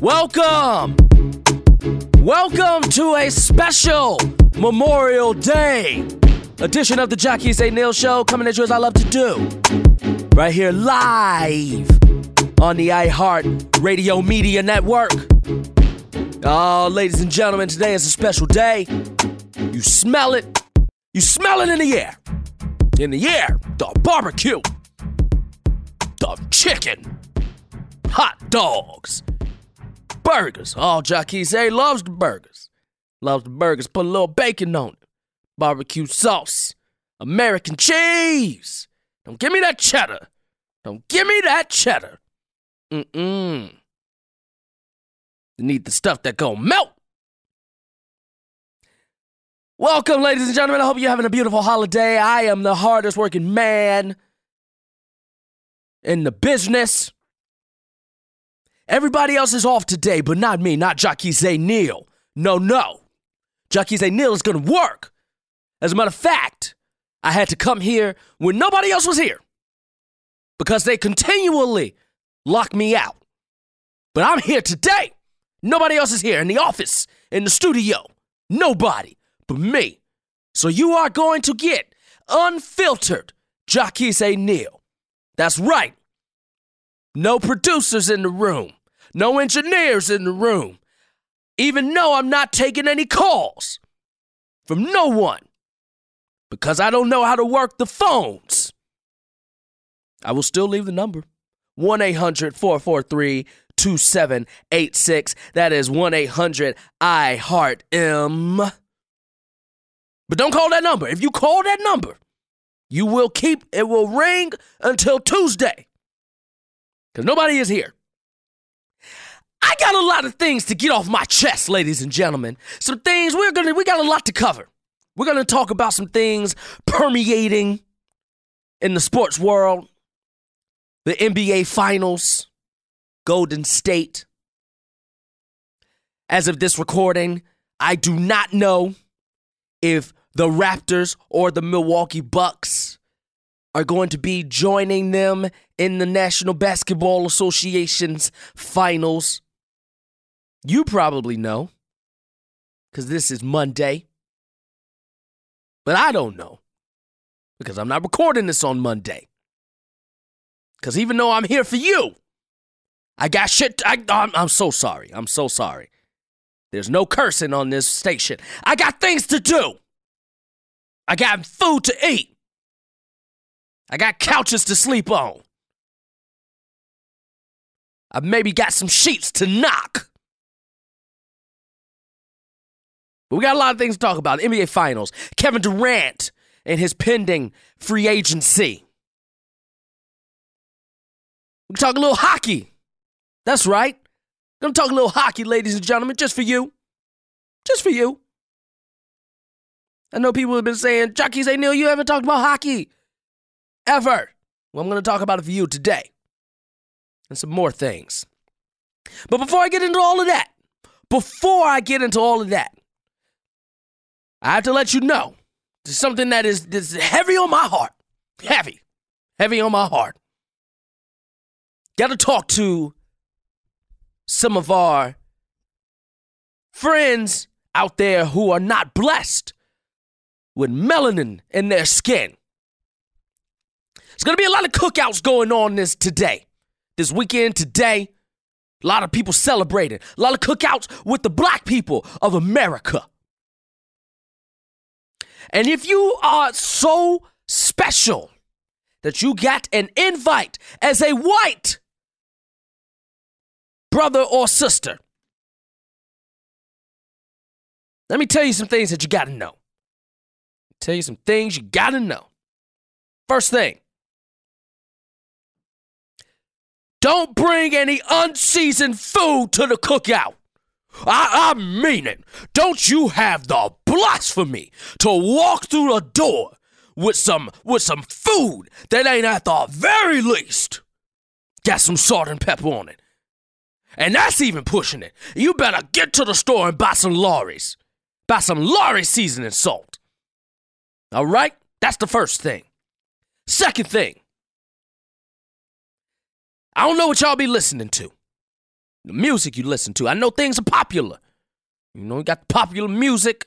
Welcome! Welcome to a special Memorial Day edition of the Jockey Say Neil Show, coming at you as I love to do. Right here live on the iHeart Radio Media Network. Oh, ladies and gentlemen, today is a special day. You smell it. You smell it in the air. In the air, the barbecue, the chicken, hot dogs, burgers. All Jockey say loves the burgers. Loves the burgers. Put a little bacon on it. Barbecue sauce. American cheese. Don't give me that cheddar. Don't give me that cheddar. Mm-mm. You need the stuff that gon' melt. Welcome, ladies and gentlemen. I hope you're having a beautiful holiday. I am the hardest working man in the business. Everybody else is off today, but not me, not Zay Neil. No, no. Zay Neil is gonna work. As a matter of fact, I had to come here when nobody else was here because they continually lock me out. But I'm here today. Nobody else is here in the office, in the studio. Nobody but me. So you are going to get unfiltered Say Neil. That's right. No producers in the room. No engineers in the room. Even though I'm not taking any calls from no one because I don't know how to work the phones. I will still leave the number 1 800 443 2786. That is 1 800 I Heart M. But don't call that number. If you call that number, you will keep it will ring until Tuesday. Because nobody is here. I got a lot of things to get off my chest, ladies and gentlemen. Some things we're gonna we got a lot to cover. We're gonna talk about some things permeating in the sports world. The NBA finals, Golden State. As of this recording, I do not know if the Raptors or the Milwaukee Bucks are going to be joining them in the National Basketball Association's finals. You probably know because this is Monday. But I don't know because I'm not recording this on Monday. Because even though I'm here for you, I got shit. I, I'm, I'm so sorry. I'm so sorry. There's no cursing on this station. I got things to do. I got food to eat. I got couches to sleep on. I maybe got some sheets to knock. But we got a lot of things to talk about. NBA Finals, Kevin Durant and his pending free agency. We can talk a little hockey. That's right. Gonna talk a little hockey, ladies and gentlemen, just for you. Just for you. I know people have been saying, Jockey say, Neil, you haven't talked about hockey. Ever. Well, I'm gonna talk about it for you today. And some more things. But before I get into all of that, before I get into all of that, I have to let you know something that is, is heavy on my heart. Heavy. Heavy on my heart. Got to talk to some of our friends out there who are not blessed with melanin in their skin. There's going to be a lot of cookouts going on this today. This weekend today. A lot of people celebrating. A lot of cookouts with the black people of America. And if you are so special that you got an invite as a white brother or sister, let me tell you some things that you got to know. Tell you some things you got to know. First thing, don't bring any unseasoned food to the cookout. I, I mean it. Don't you have the blasphemy to walk through the door with some with some food that ain't at the very least got some salt and pepper on it. And that's even pushing it. You better get to the store and buy some Lawry's. Buy some Lawry seasoning salt. All right? That's the first thing. Second thing. I don't know what y'all be listening to. The music you listen to. I know things are popular. You know, you got the popular music.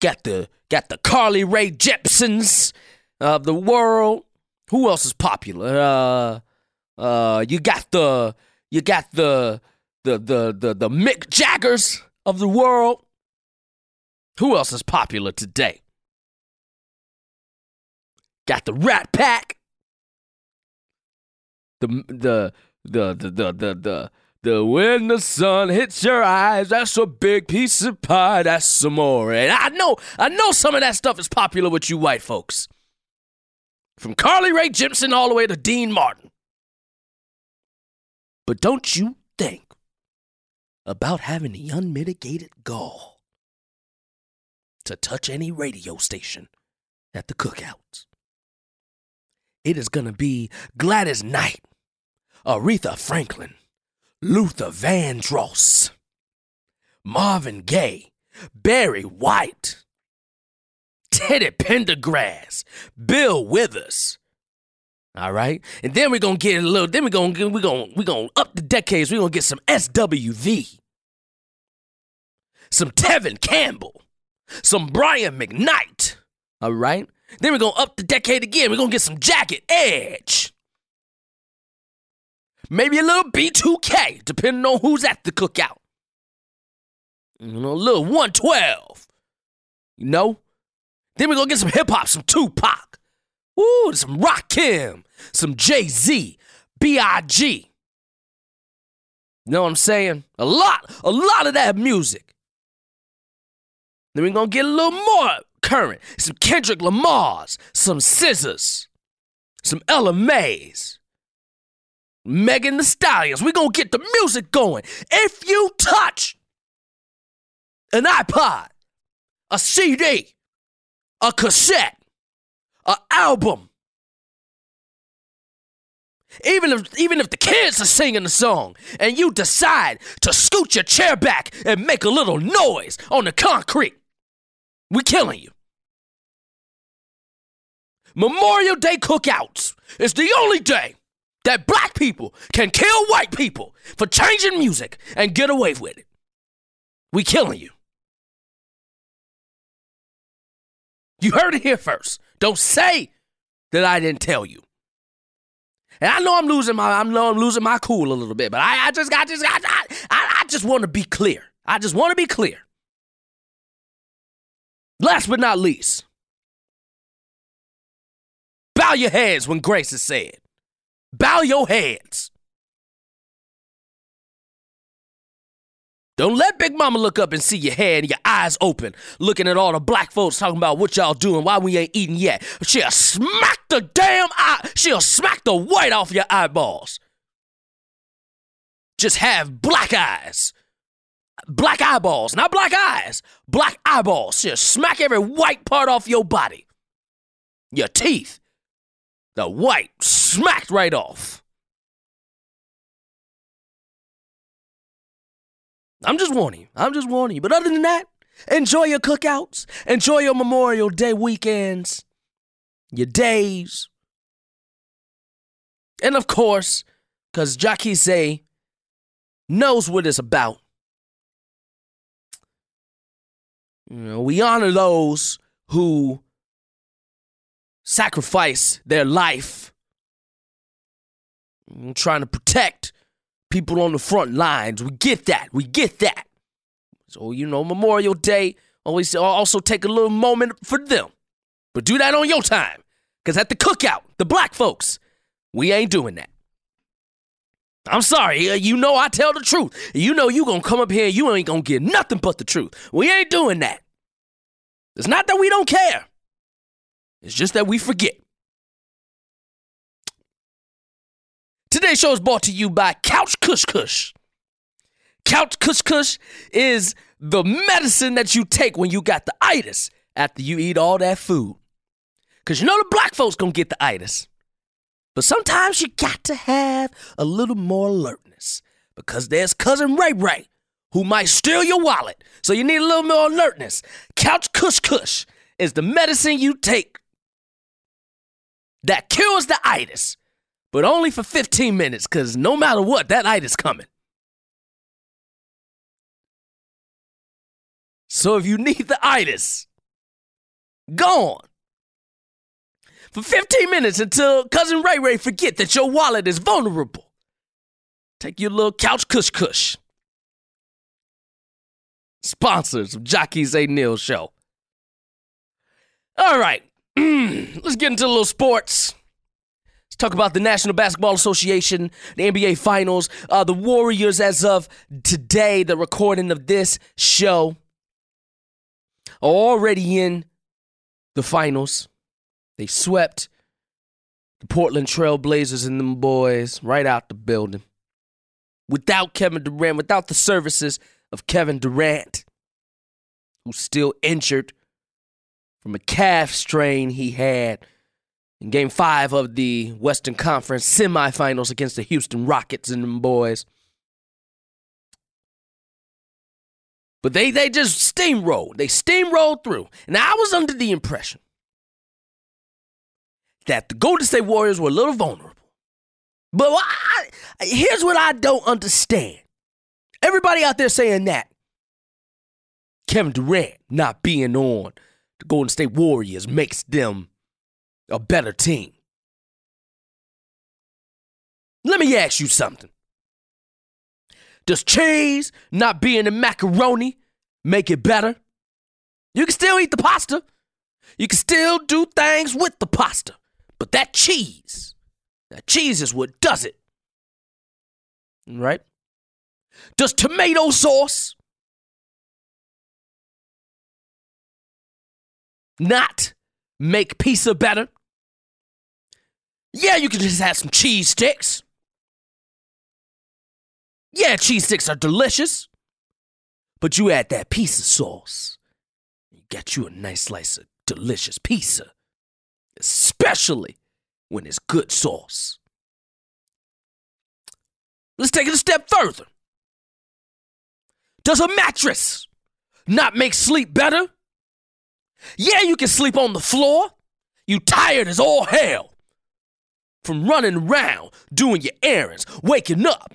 Got the got the Carly Rae Jepsons of the world. Who else is popular? Uh uh you got the you got the the the the, the Mick Jaggers of the world. Who else is popular today? Got the Rat Pack. The the the the the the the, the when the sun hits your eyes, that's a big piece of pie. That's some more. And I know, I know some of that stuff is popular with you white folks. From Carly Rae Jepsen all the way to Dean Martin. But don't you think about having the unmitigated gall to touch any radio station at the cookouts? It is to be Gladys Knight, Aretha Franklin, Luther Vandross, Marvin Gaye, Barry White, Teddy Pendergrass, Bill Withers. All right, and then we're gonna get a little. Then we're gonna get, we're gonna we're gonna up the decades. We're gonna get some SWV, some Tevin Campbell, some Brian McKnight. All right, then we're gonna up the decade again. We're gonna get some Jagged Edge. Maybe a little B2K, depending on who's at the cookout. You know, a little 112. You know? Then we're gonna get some hip hop, some Tupac. Ooh, some Rakim, some Jay Z, B.I.G. You know what I'm saying? A lot, a lot of that music. Then we're gonna get a little more current. Some Kendrick Lamar's, some SZAs, some Ella Mays, Megan Thee Stallions. We're gonna get the music going. If you touch an iPod, a CD, a cassette, an album, even if even if the kids are singing the song and you decide to scoot your chair back and make a little noise on the concrete, we killing you. Memorial Day cookouts is the only day that black people can kill white people for changing music and get away with it. We killing you. You heard it here first. Don't say that I didn't tell you. And I know I'm losing my I know I'm losing my cool a little bit, but I, I just got just I, I, I just want to be clear. I just want to be clear. Last but not least, bow your heads when grace is said. Bow your heads. Don't let Big Mama look up and see your head and your eyes open, looking at all the black folks talking about what y'all doing, why we ain't eating yet. She'll smack the damn eye, she'll smack the white off your eyeballs. Just have black eyes. Black eyeballs, not black eyes, black eyeballs. She'll smack every white part off your body. Your teeth. The white smacked right off. I'm just warning you. I'm just warning you. But other than that, enjoy your cookouts. Enjoy your Memorial Day weekends, your days. And of course, because Jackie knows what it's about. You know, we honor those who sacrifice their life I'm trying to protect people on the front lines. We get that. We get that. So, you know, Memorial Day, always also take a little moment for them. But do that on your time. Because at the cookout, the black folks, we ain't doing that. I'm sorry, uh, you know I tell the truth. You know you gonna come up here and you ain't gonna get nothing but the truth. We ain't doing that. It's not that we don't care. It's just that we forget. Today's show is brought to you by Couch Kush Kush. Couch Kush Kush is the medicine that you take when you got the itis after you eat all that food. Because you know the black folks gonna get the itis. But sometimes you got to have a little more alertness because there's cousin Ray Ray who might steal your wallet. So you need a little more alertness. Couch Kush Kush is the medicine you take that cures the itis, but only for 15 minutes, because no matter what, that itis coming. So if you need the itis, on for 15 minutes until cousin Ray Ray forget that your wallet is vulnerable. Take your little couch cush cush. Sponsors of Jockeys A Neil Show. All right. let's get into a little sports. Let's talk about the National Basketball Association, the NBA Finals. Uh, the Warriors, as of today, the recording of this show, are already in the finals. They swept the Portland Trail Blazers and them boys right out the building. Without Kevin Durant, without the services of Kevin Durant, who's still injured from a calf strain he had in game five of the Western Conference semifinals against the Houston Rockets and them boys. But they, they just steamrolled. They steamrolled through. And I was under the impression that the Golden State Warriors were a little vulnerable. But I, here's what I don't understand. Everybody out there saying that Kevin Durant not being on the Golden State Warriors makes them a better team. Let me ask you something. Does cheese not being in macaroni make it better? You can still eat the pasta. You can still do things with the pasta. But that cheese, that cheese is what does it. Right? Does tomato sauce not make pizza better? Yeah, you can just have some cheese sticks. Yeah, cheese sticks are delicious. But you add that pizza sauce. You got you a nice slice of delicious pizza. Especially when it's good sauce. Let's take it a step further. Does a mattress not make sleep better? Yeah, you can sleep on the floor. You tired as all hell from running around, doing your errands, waking up,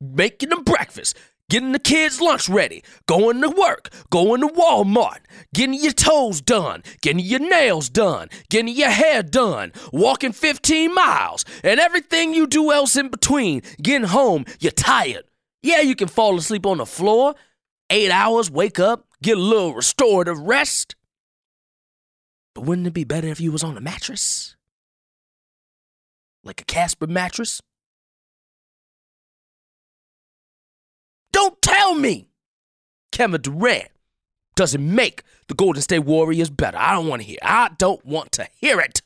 making them breakfast, getting the kids' lunch ready, going to work, going to Walmart, getting your toes done, getting your nails done, getting your hair done, walking 15 miles, and everything you do else in between. Getting home, you're tired. Yeah, you can fall asleep on the floor, eight hours, wake up, get a little restorative rest. But wouldn't it be better if you was on a mattress? Like a Casper mattress? Don't tell me Kevin Durant doesn't make the Golden State Warriors better. I don't want to hear. I don't want to hear it.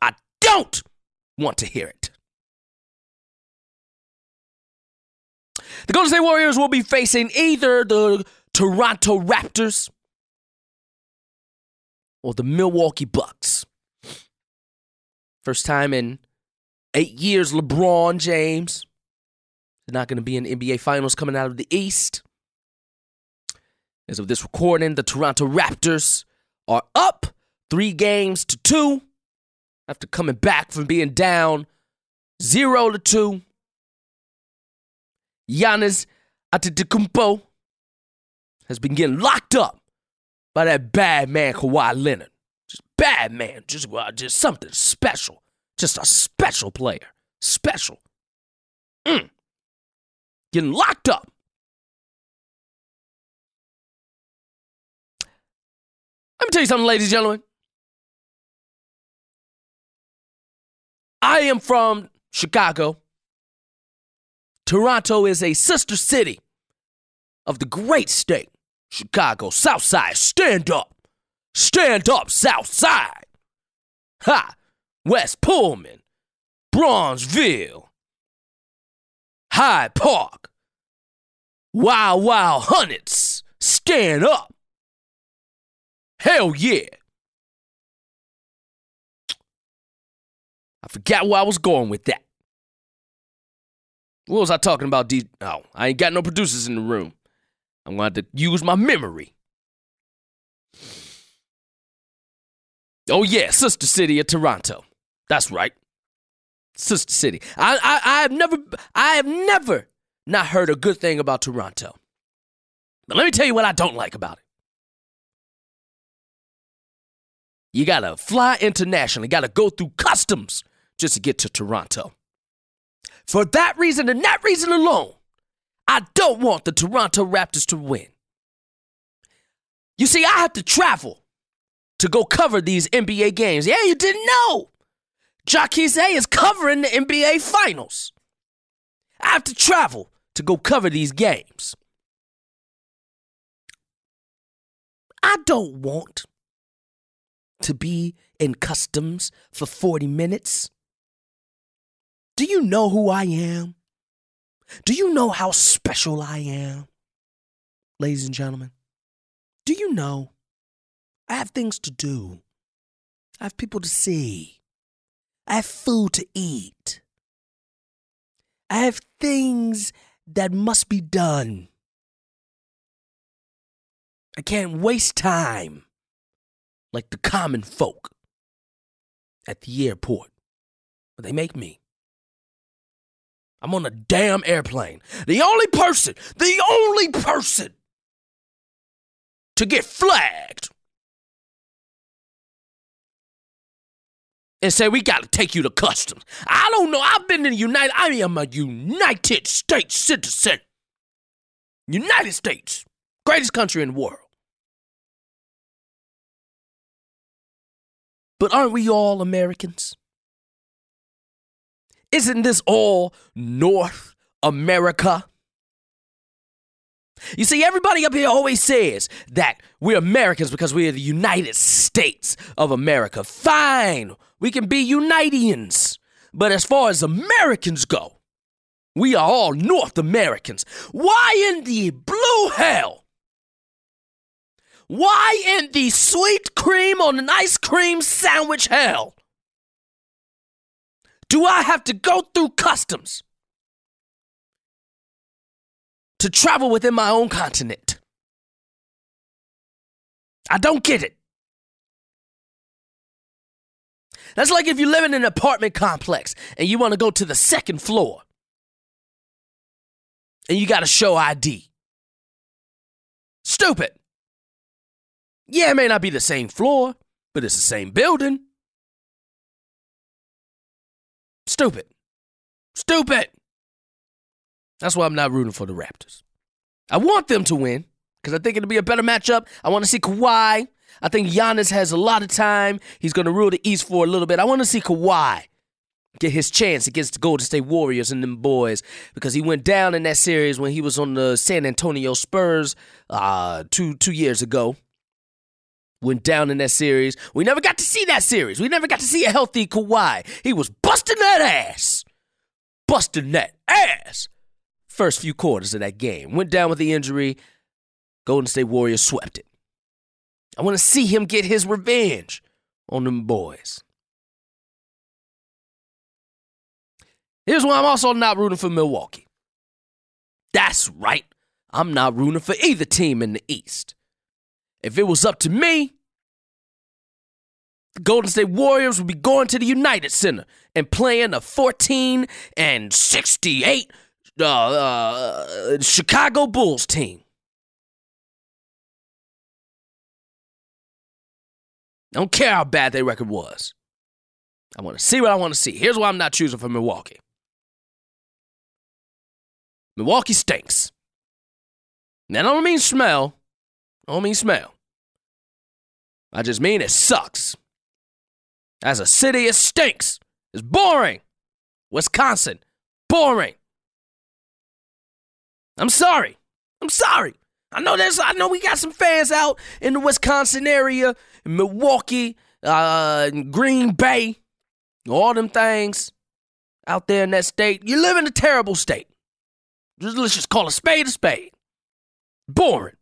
I don't want to hear it. The Golden State Warriors will be facing either the Toronto Raptors or the Milwaukee Bucks. First time in eight years, LeBron James is not going to be in NBA Finals coming out of the East. As of this recording, the Toronto Raptors are up three games to two after coming back from being down zero to two. Giannis Antetokounmpo has been getting locked up by that bad man Kawhi Leonard. Just bad man, just uh, just something special, just a special player, special. Mm. Getting locked up. Let me tell you something, ladies and gentlemen. I am from Chicago. Toronto is a sister city of the great state, Chicago. South Side, stand up. Stand up, South Side. Ha! West Pullman, Bronzeville, Hyde Park, Wild Wild Hunnets, stand up. Hell yeah. I forgot where I was going with that. What was I talking about? D- oh, I ain't got no producers in the room. I'm going to have to use my memory. Oh yeah, sister city of Toronto. That's right, sister city. I I, I have never I have never not heard a good thing about Toronto. But let me tell you what I don't like about it. You gotta fly internationally, gotta go through customs just to get to Toronto. For that reason and that reason alone, I don't want the Toronto Raptors to win. You see, I have to travel to go cover these NBA games. Yeah, you didn't know. Jaquise is covering the NBA Finals. I have to travel to go cover these games. I don't want to be in customs for 40 minutes. Do you know who I am? Do you know how special I am? Ladies and gentlemen, do you know I have things to do? I have people to see. I have food to eat. I have things that must be done. I can't waste time like the common folk at the airport. They make me. I'm on a damn airplane. The only person, the only person to get flagged and say we got to take you to customs. I don't know. I've been in the United. I am a United States citizen. United States, greatest country in the world. But aren't we all Americans? Isn't this all North America? You see, everybody up here always says that we're Americans because we're the United States of America. Fine, we can be Unitians. But as far as Americans go, we are all North Americans. Why in the blue hell? Why in the sweet cream on an ice cream sandwich hell do I have to go through customs to travel within my own continent? I don't get it. That's like if you live in an apartment complex and you want to go to the second floor and you got to show ID. Stupid. Yeah, it may not be the same floor, but it's the same building. Stupid. Stupid. That's why I'm not rooting for the Raptors. I want them to win because I think it'll be a better matchup. I want to see Kawhi. I think Giannis has a lot of time. He's going to rule the East for a little bit. I want to see Kawhi get his chance against the Golden State Warriors and them boys because he went down in that series when he was on the San Antonio Spurs uh, two two years ago went down in that series. We never got to see that series. We never got to see a healthy Kawhi. He was busting that ass. Busting that ass. First few quarters of that game. Went down with the injury. Golden State Warriors swept it. I want to see him get his revenge on them boys. Here's why I'm also not rooting for Milwaukee. That's right. I'm not rooting for either team in the East. If it was up to me, the Golden State Warriors would be going to the United Center and playing a 14 and 68 uh, uh, Chicago Bulls team. I don't care how bad their record was. I want to see what I want to see. Here's why I'm not choosing for Milwaukee. Milwaukee stinks. Now, I don't mean smell. I don't mean smell. I just mean it sucks. As a city, it stinks. It's boring. Wisconsin, boring. I'm sorry. I'm sorry. I know there's I know we got some fans out in the Wisconsin area, in Milwaukee, uh, Green Bay, all them things out there in that state. You live in a terrible state. Just, let's just call a spade a spade. Boring.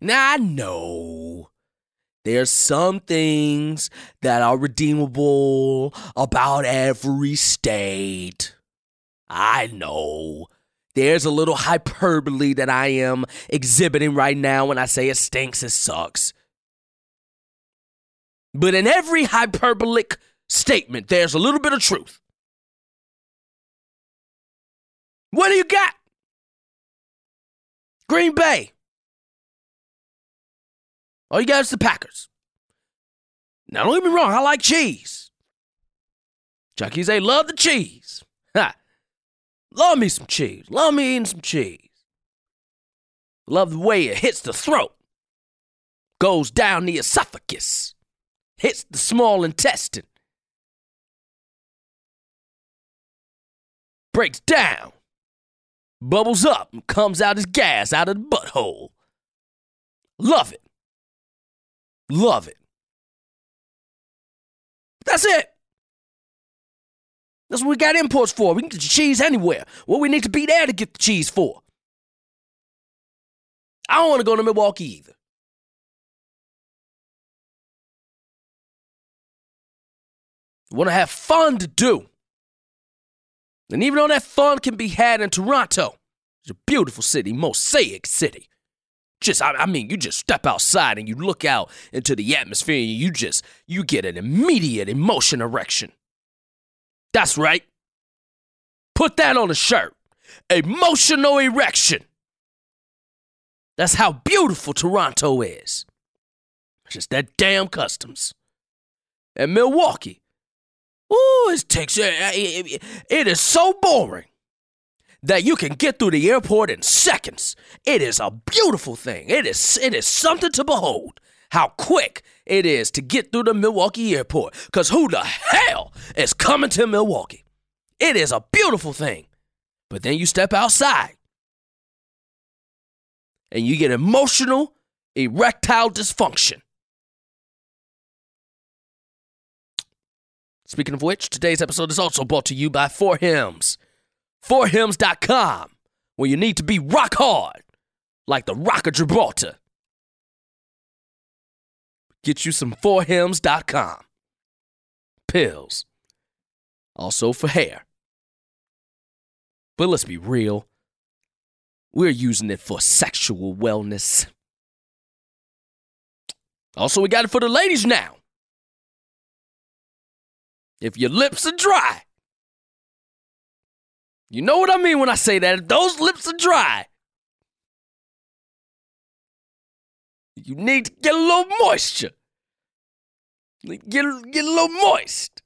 Now I know there's some things that are redeemable about every state. I know. There's a little hyperbole that I am exhibiting right now when I say it stinks, it sucks. But in every hyperbolic statement, there's a little bit of truth. What do you got? Green Bay. All you got is the Packers. Now, don't get me wrong, I like cheese. Chucky's they love the cheese. Ha. Love me some cheese. Love me eating some cheese. Love the way it hits the throat, goes down the esophagus, hits the small intestine, breaks down, bubbles up, and comes out as gas out of the butthole. Love it. Love it. That's it. That's what we got imports for. We can get the cheese anywhere. What we need to be there to get the cheese for. I don't want to go to Milwaukee either. Want to have fun to do. And even though that fun can be had in Toronto, it's a beautiful city, mosaic city. Just, I, I mean, you just step outside and you look out into the atmosphere and you just, you get an immediate emotion erection. That's right. Put that on a shirt. Emotional erection. That's how beautiful Toronto is. Just that damn customs. And Milwaukee. Ooh, it takes it, it is so boring that you can get through the airport in seconds. It is a beautiful thing. It is it is something to behold. How quick it is to get through the Milwaukee airport. Cause who the hell is coming to Milwaukee? It is a beautiful thing. But then you step outside and you get emotional erectile dysfunction. Speaking of which, today's episode is also brought to you by Four Hims. Forhims.com, where you need to be rock hard, like the Rock of Gibraltar. Get you some Forhims.com. Pills. Also for hair. But let's be real. We're using it for sexual wellness. Also, we got it for the ladies now. If your lips are dry, you know what I mean when I say that. Those lips are dry, you need to get a little moisture. Get, get a little moist.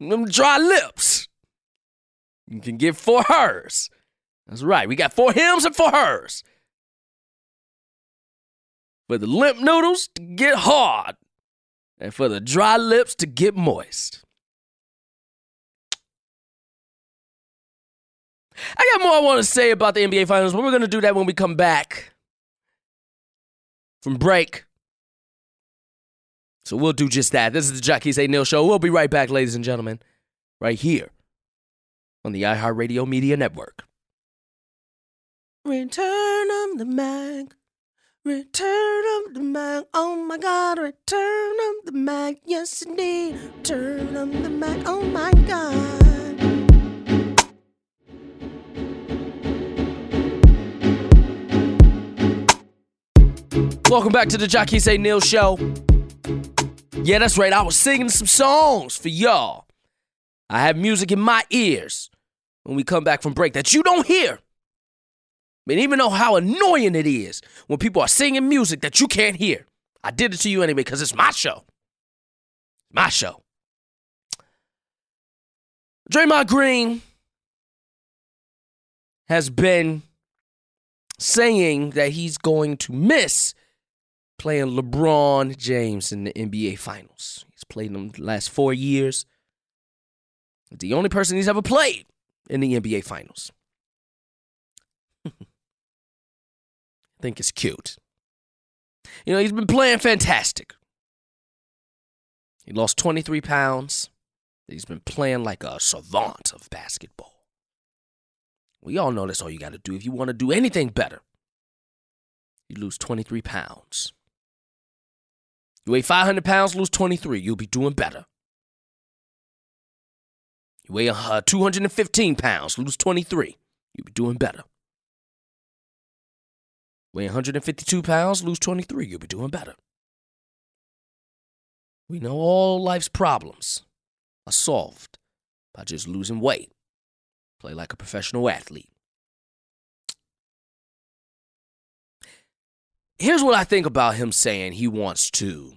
Them dry lips. You can get four hers. That's right. We got four Hims and four hers. For the limp noodles to get hard, and for the dry lips to get moist. I got more I want to say about the NBA Finals, but we're going to do that when we come back from break. So we'll do just that. This is the Jackie Say Neil Show. We'll be right back, ladies and gentlemen, right here on the iHeartRadio Media Network. Return of the Mack. Return of the Mack. Oh my God. Return of the Mack. Yes, indeed. Return of the Mack. Oh my God. Welcome back to the Jockey Say Neil Show. Yeah, that's right. I was singing some songs for y'all. I have music in my ears when we come back from break that you don't hear. And even know how annoying it is when people are singing music that you can't hear. I did it to you anyway because it's my show. My show. Draymond Green has been saying that he's going to miss playing LeBron James in the NBA Finals. He's played them the last four years. The only person he's ever played in the NBA Finals. I think it's cute. You know, he's been playing fantastic. He lost 23 pounds. He's been playing like a savant of basketball. We all know that's all you got to do if you want to do anything better. You lose 23 pounds. You weigh 500 pounds, lose 23. You'll be doing better. You weigh uh, 215 pounds, lose 23. You'll be doing better. Weigh 152 pounds, lose 23. You'll be doing better. We know all life's problems are solved by just losing weight. Play like a professional athlete. here's what I think about him saying he wants to,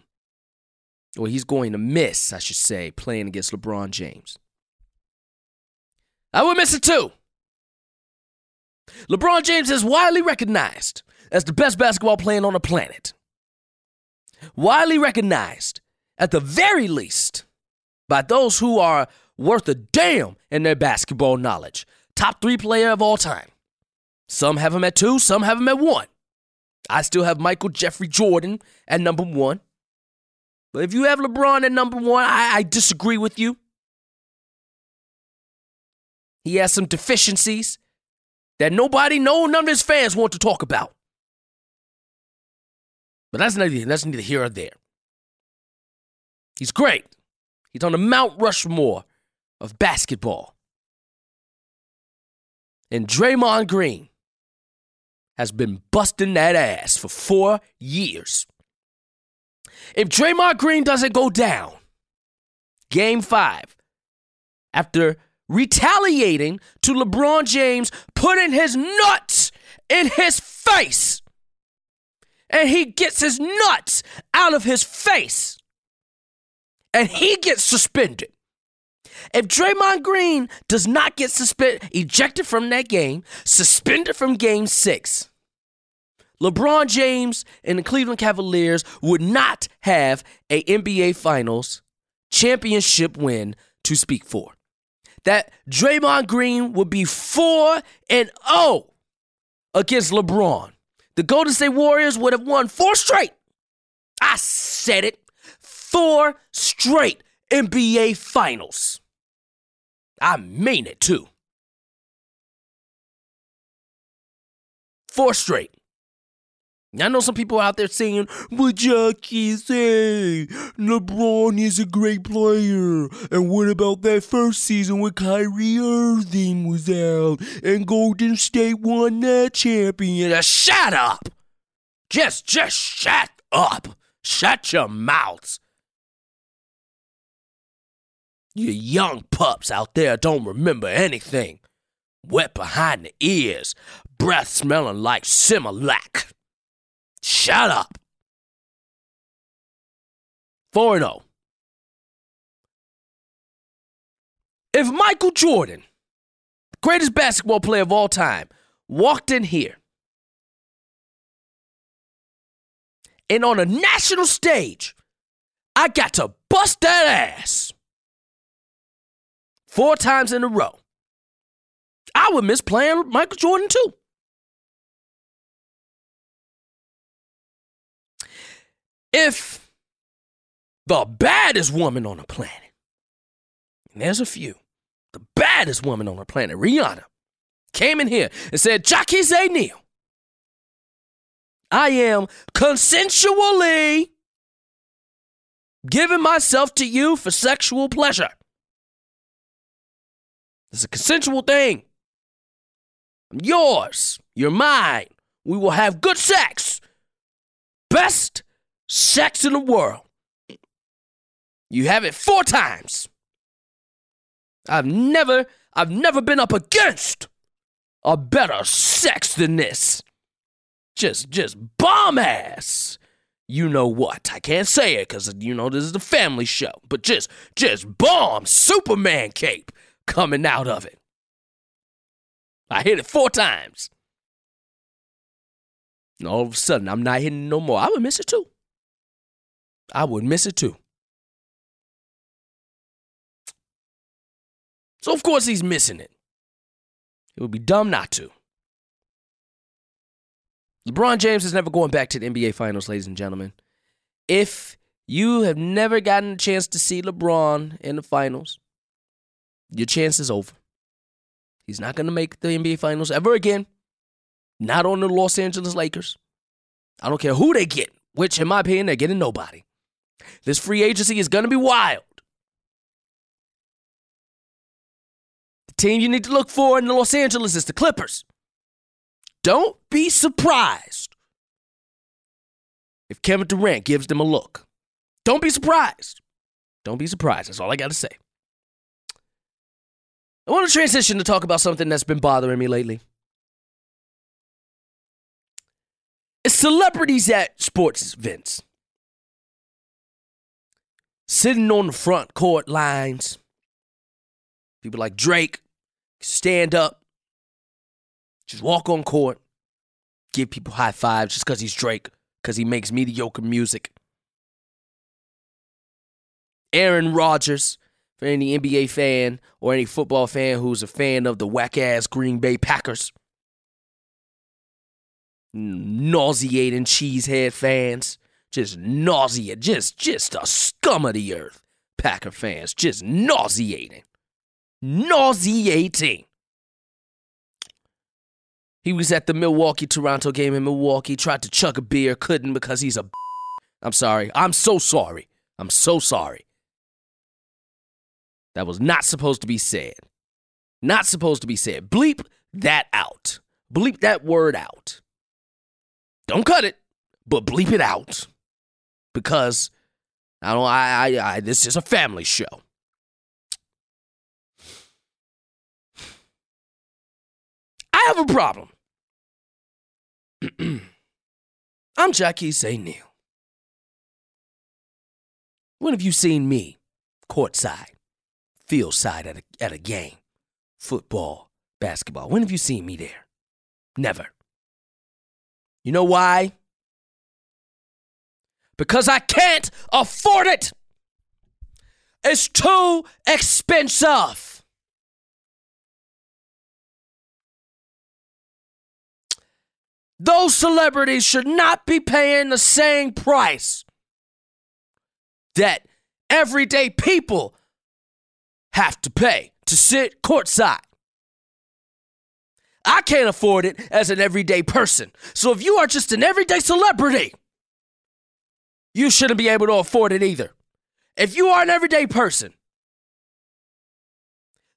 or he's going to miss, I should say, playing against LeBron James. I would miss it too. LeBron James is widely recognized as the best basketball player on the planet. Widely recognized, at the very least, by those who are worth a damn in their basketball knowledge. Top three player of all time. Some have him at two, some have him at one. I still have Michael Jeffrey Jordan at number one. But if you have LeBron at number one, I, I disagree with you. He has some deficiencies that nobody, no, none of his fans want to talk about. But that's neither, that's neither here or there. He's great. He's on the Mount Rushmore of basketball. And Draymond Green has been busting that ass for four years. If Draymond Green doesn't go down, game five, after retaliating to LeBron James putting his nuts in his face, and he gets his nuts out of his face, and he gets suspended. If Draymond Green does not get suspended, ejected from that game, suspended from game six, LeBron James and the Cleveland Cavaliers would not have a NBA Finals championship win to speak for. That Draymond Green would be 4 and 0 against LeBron. The Golden State Warriors would have won four straight. I said it. Four straight NBA Finals. I mean it too. Four straight. I know some people out there saying, but Jackie say LeBron is a great player. And what about that first season when Kyrie Irving was out and Golden State won that champion? Uh, shut up! Just, just shut up! Shut your mouths! You young pups out there don't remember anything. Wet behind the ears, breath smelling like Similac. Shut up. 4 0. If Michael Jordan, greatest basketball player of all time, walked in here and on a national stage, I got to bust that ass four times in a row, I would miss playing Michael Jordan too. If the baddest woman on the planet, and there's a few, the baddest woman on the planet, Rihanna, came in here and said, Jackie Neal, I am consensually giving myself to you for sexual pleasure. It's a consensual thing. I'm yours. You're mine. We will have good sex. Best sex in the world. You have it four times. I've never, I've never been up against a better sex than this. Just, just bomb ass. You know what? I can't say it because, you know, this is a family show, but just, just bomb Superman cape coming out of it. I hit it four times. And all of a sudden, I'm not hitting no more. I would miss it too. I would miss it too. So, of course, he's missing it. It would be dumb not to. LeBron James is never going back to the NBA Finals, ladies and gentlemen. If you have never gotten a chance to see LeBron in the finals, your chance is over. He's not going to make the NBA Finals ever again. Not on the Los Angeles Lakers. I don't care who they get, which, in my opinion, they're getting nobody. This free agency is going to be wild. The team you need to look for in Los Angeles is the Clippers. Don't be surprised if Kevin Durant gives them a look. Don't be surprised. Don't be surprised. That's all I got to say. I want to transition to talk about something that's been bothering me lately. It's celebrities at sports events. Sitting on the front court lines. People like Drake stand up, just walk on court, give people high fives just because he's Drake, because he makes mediocre music. Aaron Rodgers, for any NBA fan or any football fan who's a fan of the whack ass Green Bay Packers. Nauseating cheesehead fans. Just nausea, just just a scum of the earth. Packer fans, just nauseating. Nauseating. He was at the Milwaukee Toronto game in Milwaukee, tried to chug a beer, couldn't because he's a. I'm sorry. I'm so sorry. I'm so sorry. That was not supposed to be said. Not supposed to be said. Bleep that out. Bleep that word out. Don't cut it, but bleep it out. Because I don't I I, I this is a family show. I have a problem. I'm Jackie Say Neil. When have you seen me courtside, field side at a, at a game, football, basketball? When have you seen me there? Never. You know why? Because I can't afford it. It's too expensive. Those celebrities should not be paying the same price that everyday people have to pay to sit courtside. I can't afford it as an everyday person. So if you are just an everyday celebrity, you shouldn't be able to afford it either. If you are an everyday person,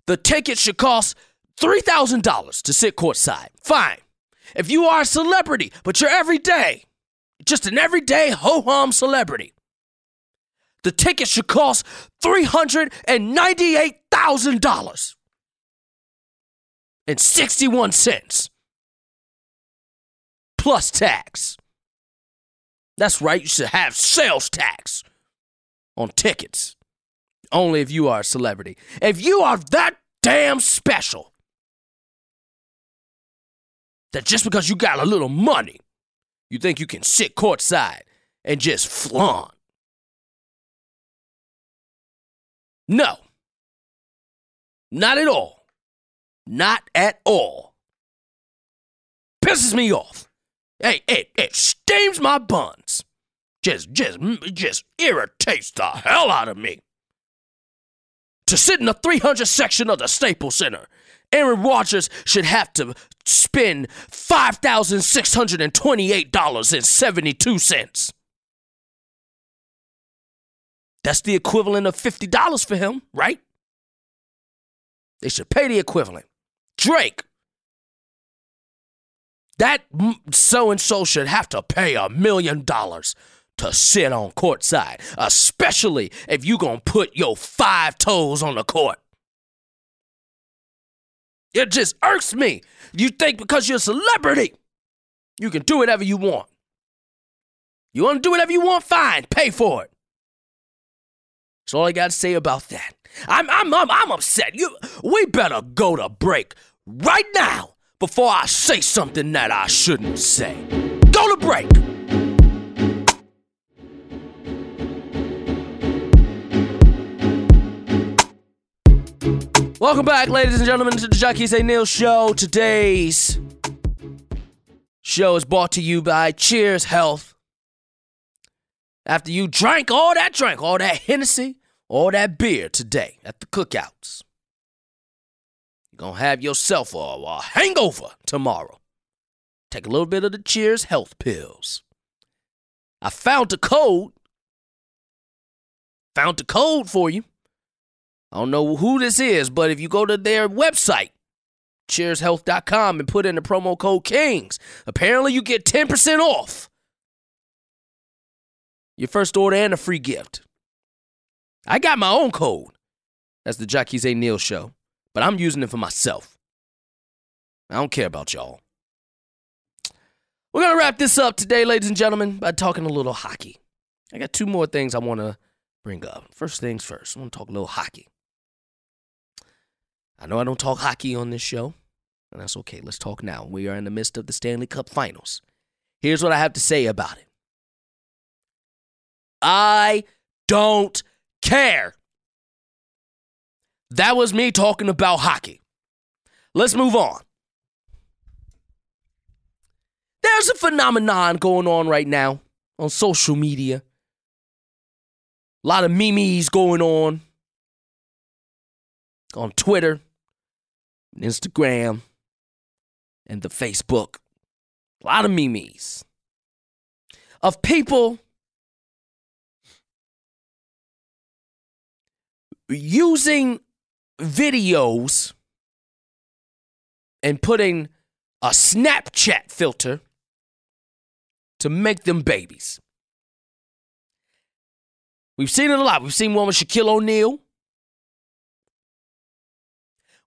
the ticket should cost $3,000 to sit courtside. Fine. If you are a celebrity, but you're everyday, just an everyday ho hum celebrity, the ticket should cost $398,000 and 61 cents plus tax. That's right, you should have sales tax on tickets. Only if you are a celebrity. If you are that damn special, that just because you got a little money, you think you can sit courtside and just flaunt. No. Not at all. Not at all. Pisses me off. Hey, it, it steams my buns. Just, just, just irritates the hell out of me. To sit in the 300 section of the Staples Center Aaron Rodgers should have to spend $5,628.72. That's the equivalent of $50 for him, right? They should pay the equivalent. Drake, that so and so should have to pay a million dollars to sit on courtside, especially if you gonna put your five toes on the court. It just irks me. You think because you're a celebrity, you can do whatever you want. You want to do whatever you want? Fine, pay for it. That's all I got to say about that. I'm, I'm, I'm, I'm upset. You, we better go to break right now before I say something that I shouldn't say. Go to break. Welcome back, ladies and gentlemen, to the Jackie Say Neil Show. Today's show is brought to you by Cheers Health. After you drank all that drink, all that Hennessy, all that beer today at the cookouts, you're going to have yourself a, a hangover tomorrow. Take a little bit of the Cheers Health pills. I found the code. Found the code for you. I don't know who this is, but if you go to their website, cheershealth.com, and put in the promo code KINGS, apparently you get 10% off your first order and a free gift. I got my own code. That's the Jacques A. Neal show, but I'm using it for myself. I don't care about y'all. We're going to wrap this up today, ladies and gentlemen, by talking a little hockey. I got two more things I want to bring up. First things first, I want to talk a little hockey. I know I don't talk hockey on this show, and that's okay. Let's talk now. We are in the midst of the Stanley Cup finals. Here's what I have to say about it I don't care. That was me talking about hockey. Let's move on. There's a phenomenon going on right now on social media. A lot of memes going on on Twitter, Instagram, and the Facebook. A lot of memes of people using videos and putting a Snapchat filter to make them babies. We've seen it a lot. We've seen one with Shaquille O'Neal.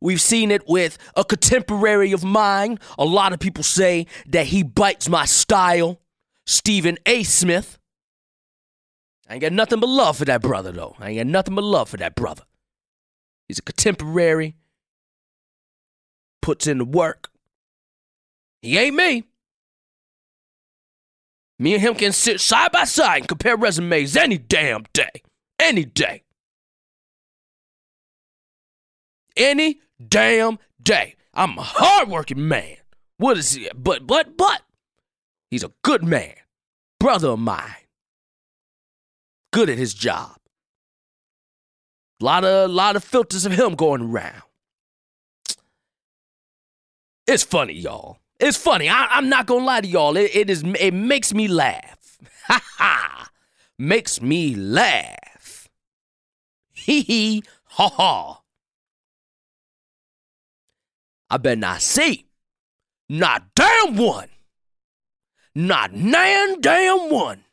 We've seen it with a contemporary of mine. A lot of people say that he bites my style, Stephen A. Smith. I ain't got nothing but love for that brother, though. I ain't got nothing but love for that brother. He's a contemporary, puts in the work. He ain't me. Me and him can sit side by side and compare resumes any damn day. Any day. Any damn day. I'm a hardworking man. What is he? But, but, but, he's a good man. Brother of mine. Good at his job. Lot of, lot of filters of him going around. It's funny, y'all. It's funny. I, am not gonna lie to y'all. It, it is. It makes me laugh. Ha ha. Makes me laugh. Hee hee. Ha ha. I bet not see. Not damn one. Not nan damn one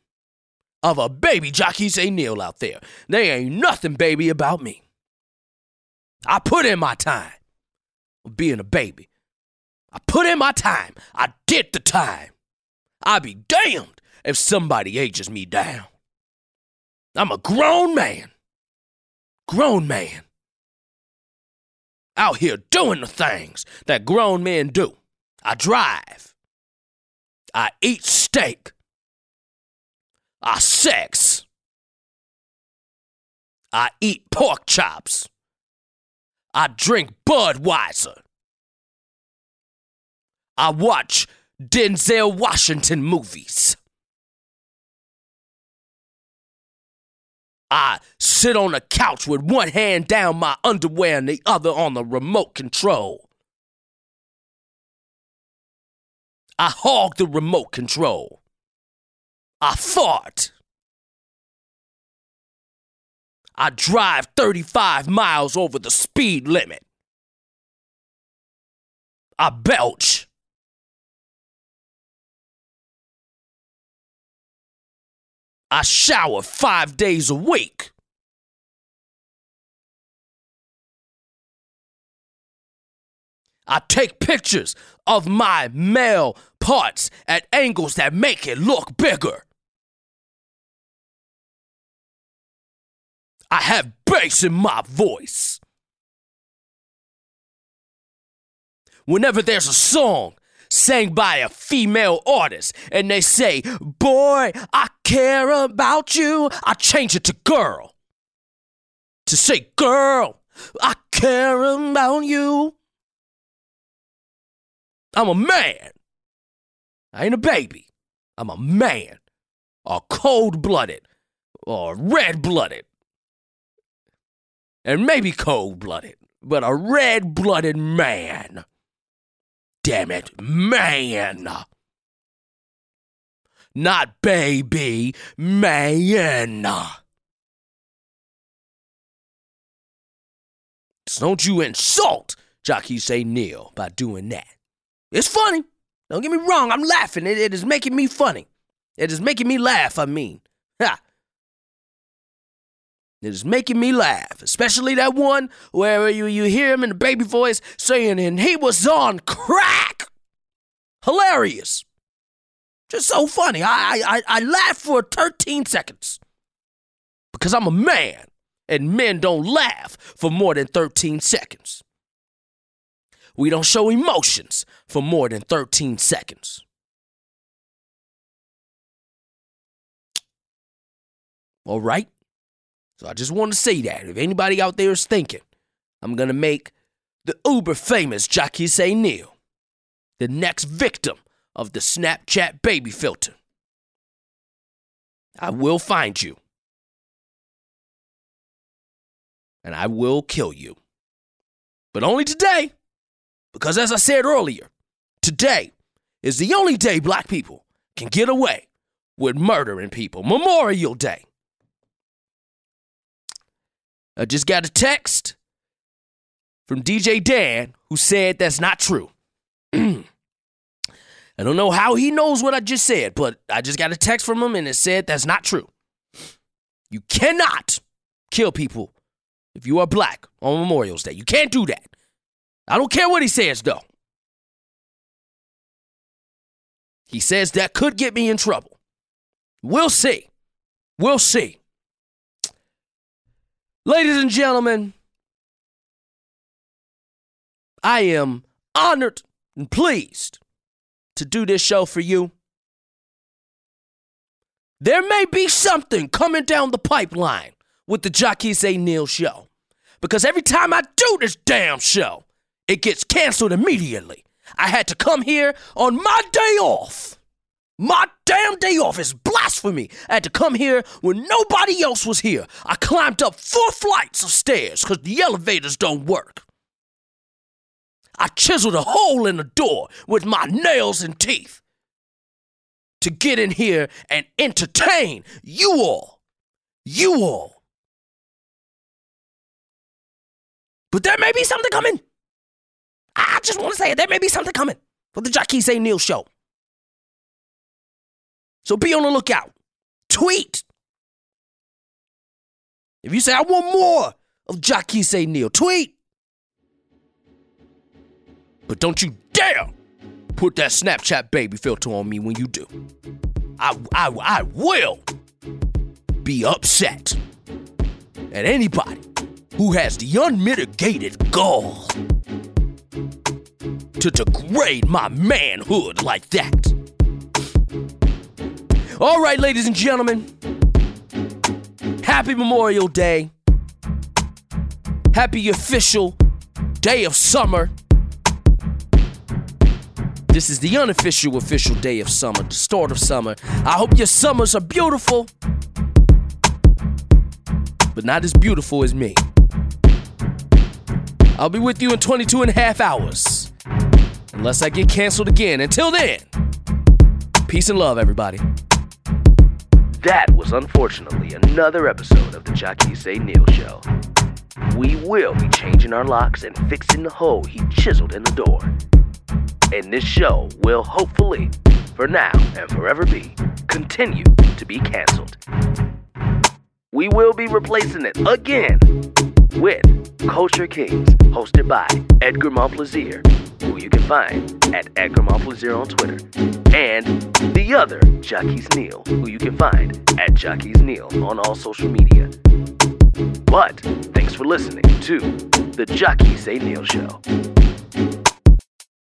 of a baby jockey say Neil out there. They ain't nothing baby about me. I put in my time being a baby. I put in my time. I did the time. I'd be damned if somebody ages me down. I'm a grown man. Grown man. Out here doing the things that grown men do. I drive. I eat steak. I sex. I eat pork chops. I drink Budweiser. I watch Denzel Washington movies. I sit on a couch with one hand down my underwear and the other on the remote control. I hog the remote control. I fart. I drive 35 miles over the speed limit. I belch. I shower five days a week. I take pictures of my male parts at angles that make it look bigger. I have bass in my voice. Whenever there's a song sang by a female artist and they say, Boy, I care about you, I change it to girl. To say, Girl, I care about you. I'm a man. I ain't a baby. I'm a man. A cold blooded or red blooded. And maybe cold blooded, but a red blooded man damn it, man. Not baby, man. So don't you insult Jockey Say Neil by doing that. It's funny. Don't get me wrong, I'm laughing. It, it is making me funny. It is making me laugh, I mean. Ha. It is making me laugh, especially that one where you, you hear him in the baby voice saying, and he was on crack. Hilarious. Just so funny. I, I, I laughed for 13 seconds because I'm a man and men don't laugh for more than 13 seconds. We don't show emotions for more than 13 seconds. All right? So I just want to say that. If anybody out there is thinking, I'm going to make the uber famous Jacques A. Neal the next victim of the Snapchat baby filter. I will find you. And I will kill you. But only today. Because as I said earlier, today is the only day black people can get away with murdering people. Memorial Day. I just got a text from DJ Dan who said that's not true. I don't know how he knows what I just said, but I just got a text from him and it said that's not true. You cannot kill people if you are black on Memorial Day. You can't do that. I don't care what he says, though. He says that could get me in trouble. We'll see. We'll see. Ladies and gentlemen, I am honored and pleased to do this show for you. There may be something coming down the pipeline with the Jacques A. Neal show. Because every time I do this damn show, it gets canceled immediately. I had to come here on my day off. My damn day off is blasphemy. I had to come here when nobody else was here. I climbed up four flights of stairs because the elevators don't work. I chiseled a hole in the door with my nails and teeth to get in here and entertain you all. You all. But there may be something coming. I just want to say. There may be something coming for the Jacques A. Neal show. So be on the lookout. Tweet. If you say, I want more of Jacques A. Neal, tweet. But don't you dare put that Snapchat baby filter on me when you do. I, I, I will be upset at anybody who has the unmitigated gall to degrade my manhood like that. All right, ladies and gentlemen, happy Memorial Day. Happy official day of summer. This is the unofficial official day of summer, the start of summer. I hope your summers are beautiful, but not as beautiful as me. I'll be with you in 22 and a half hours, unless I get canceled again. Until then, peace and love, everybody. That was unfortunately another episode of the Jacques Say Neil Show. We will be changing our locks and fixing the hole he chiseled in the door. And this show will hopefully, for now and forever be, continue to be canceled. We will be replacing it again with Culture Kings, hosted by Edgar Montplaisir, who you can find at Edgar Montplaisir on Twitter, and the other Jacques Neal, who you can find at Jacques Neal on all social media. But thanks for listening to the Jacques A. Neal Show.